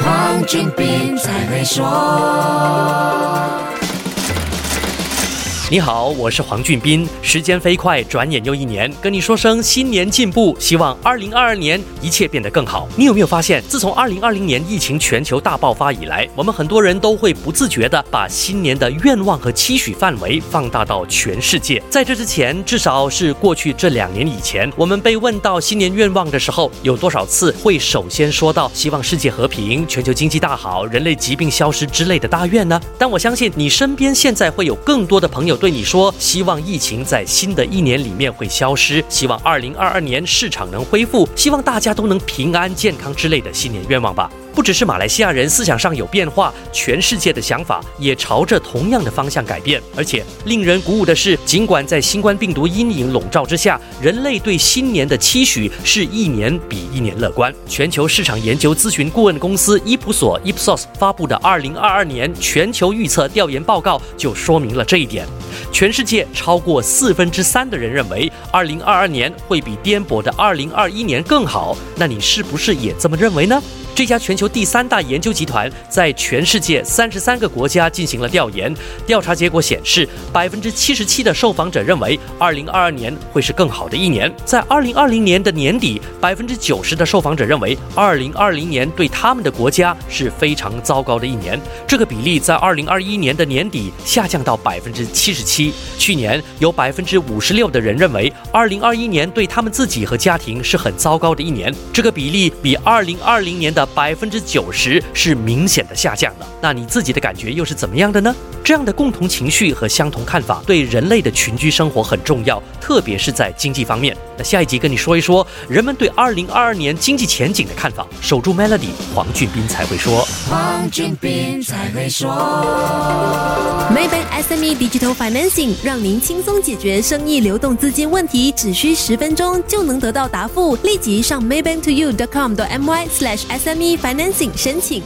黄俊斌才会说。你好，我是黄俊斌。时间飞快，转眼又一年，跟你说声新年进步，希望二零二二年一切变得更好。你有没有发现，自从二零二零年疫情全球大爆发以来，我们很多人都会不自觉的把新年的愿望和期许范围放大到全世界。在这之前，至少是过去这两年以前，我们被问到新年愿望的时候，有多少次会首先说到希望世界和平、全球经济大好、人类疾病消失之类的大愿呢？但我相信你身边现在会有更多的朋友。对你说，希望疫情在新的一年里面会消失，希望二零二二年市场能恢复，希望大家都能平安健康之类的新年愿望吧。不只是马来西亚人思想上有变化，全世界的想法也朝着同样的方向改变。而且令人鼓舞的是，尽管在新冠病毒阴影笼罩之下，人类对新年的期许是一年比一年乐观。全球市场研究咨询顾问公司伊普索 （Ipsos） 发布的2022年全球预测调研报告就说明了这一点。全世界超过四分之三的人认为，2022年会比颠簸的2021年更好。那你是不是也这么认为呢？这家全球第三大研究集团在全世界三十三个国家进行了调研，调查结果显示，百分之七十七的受访者认为二零二二年会是更好的一年。在二零二零年的年底，百分之九十的受访者认为二零二零年对他们的国家是非常糟糕的一年。这个比例在二零二一年的年底下降到百分之七十七。去年有百分之五十六的人认为二零二一年对他们自己和家庭是很糟糕的一年。这个比例比二零二零年的百分之九十是明显的下降了，那你自己的感觉又是怎么样的呢？这样的共同情绪和相同看法对人类的群居生活很重要，特别是在经济方面。那下一集跟你说一说人们对二零二二年经济前景的看法。守住 Melody，黄俊斌才会说。黄俊斌才会说。Maybank SME Digital Financing 让您轻松解决生意流动资金问题，只需十分钟就能得到答复。立即上 maybanktoyou.com.my/sme financing 申请。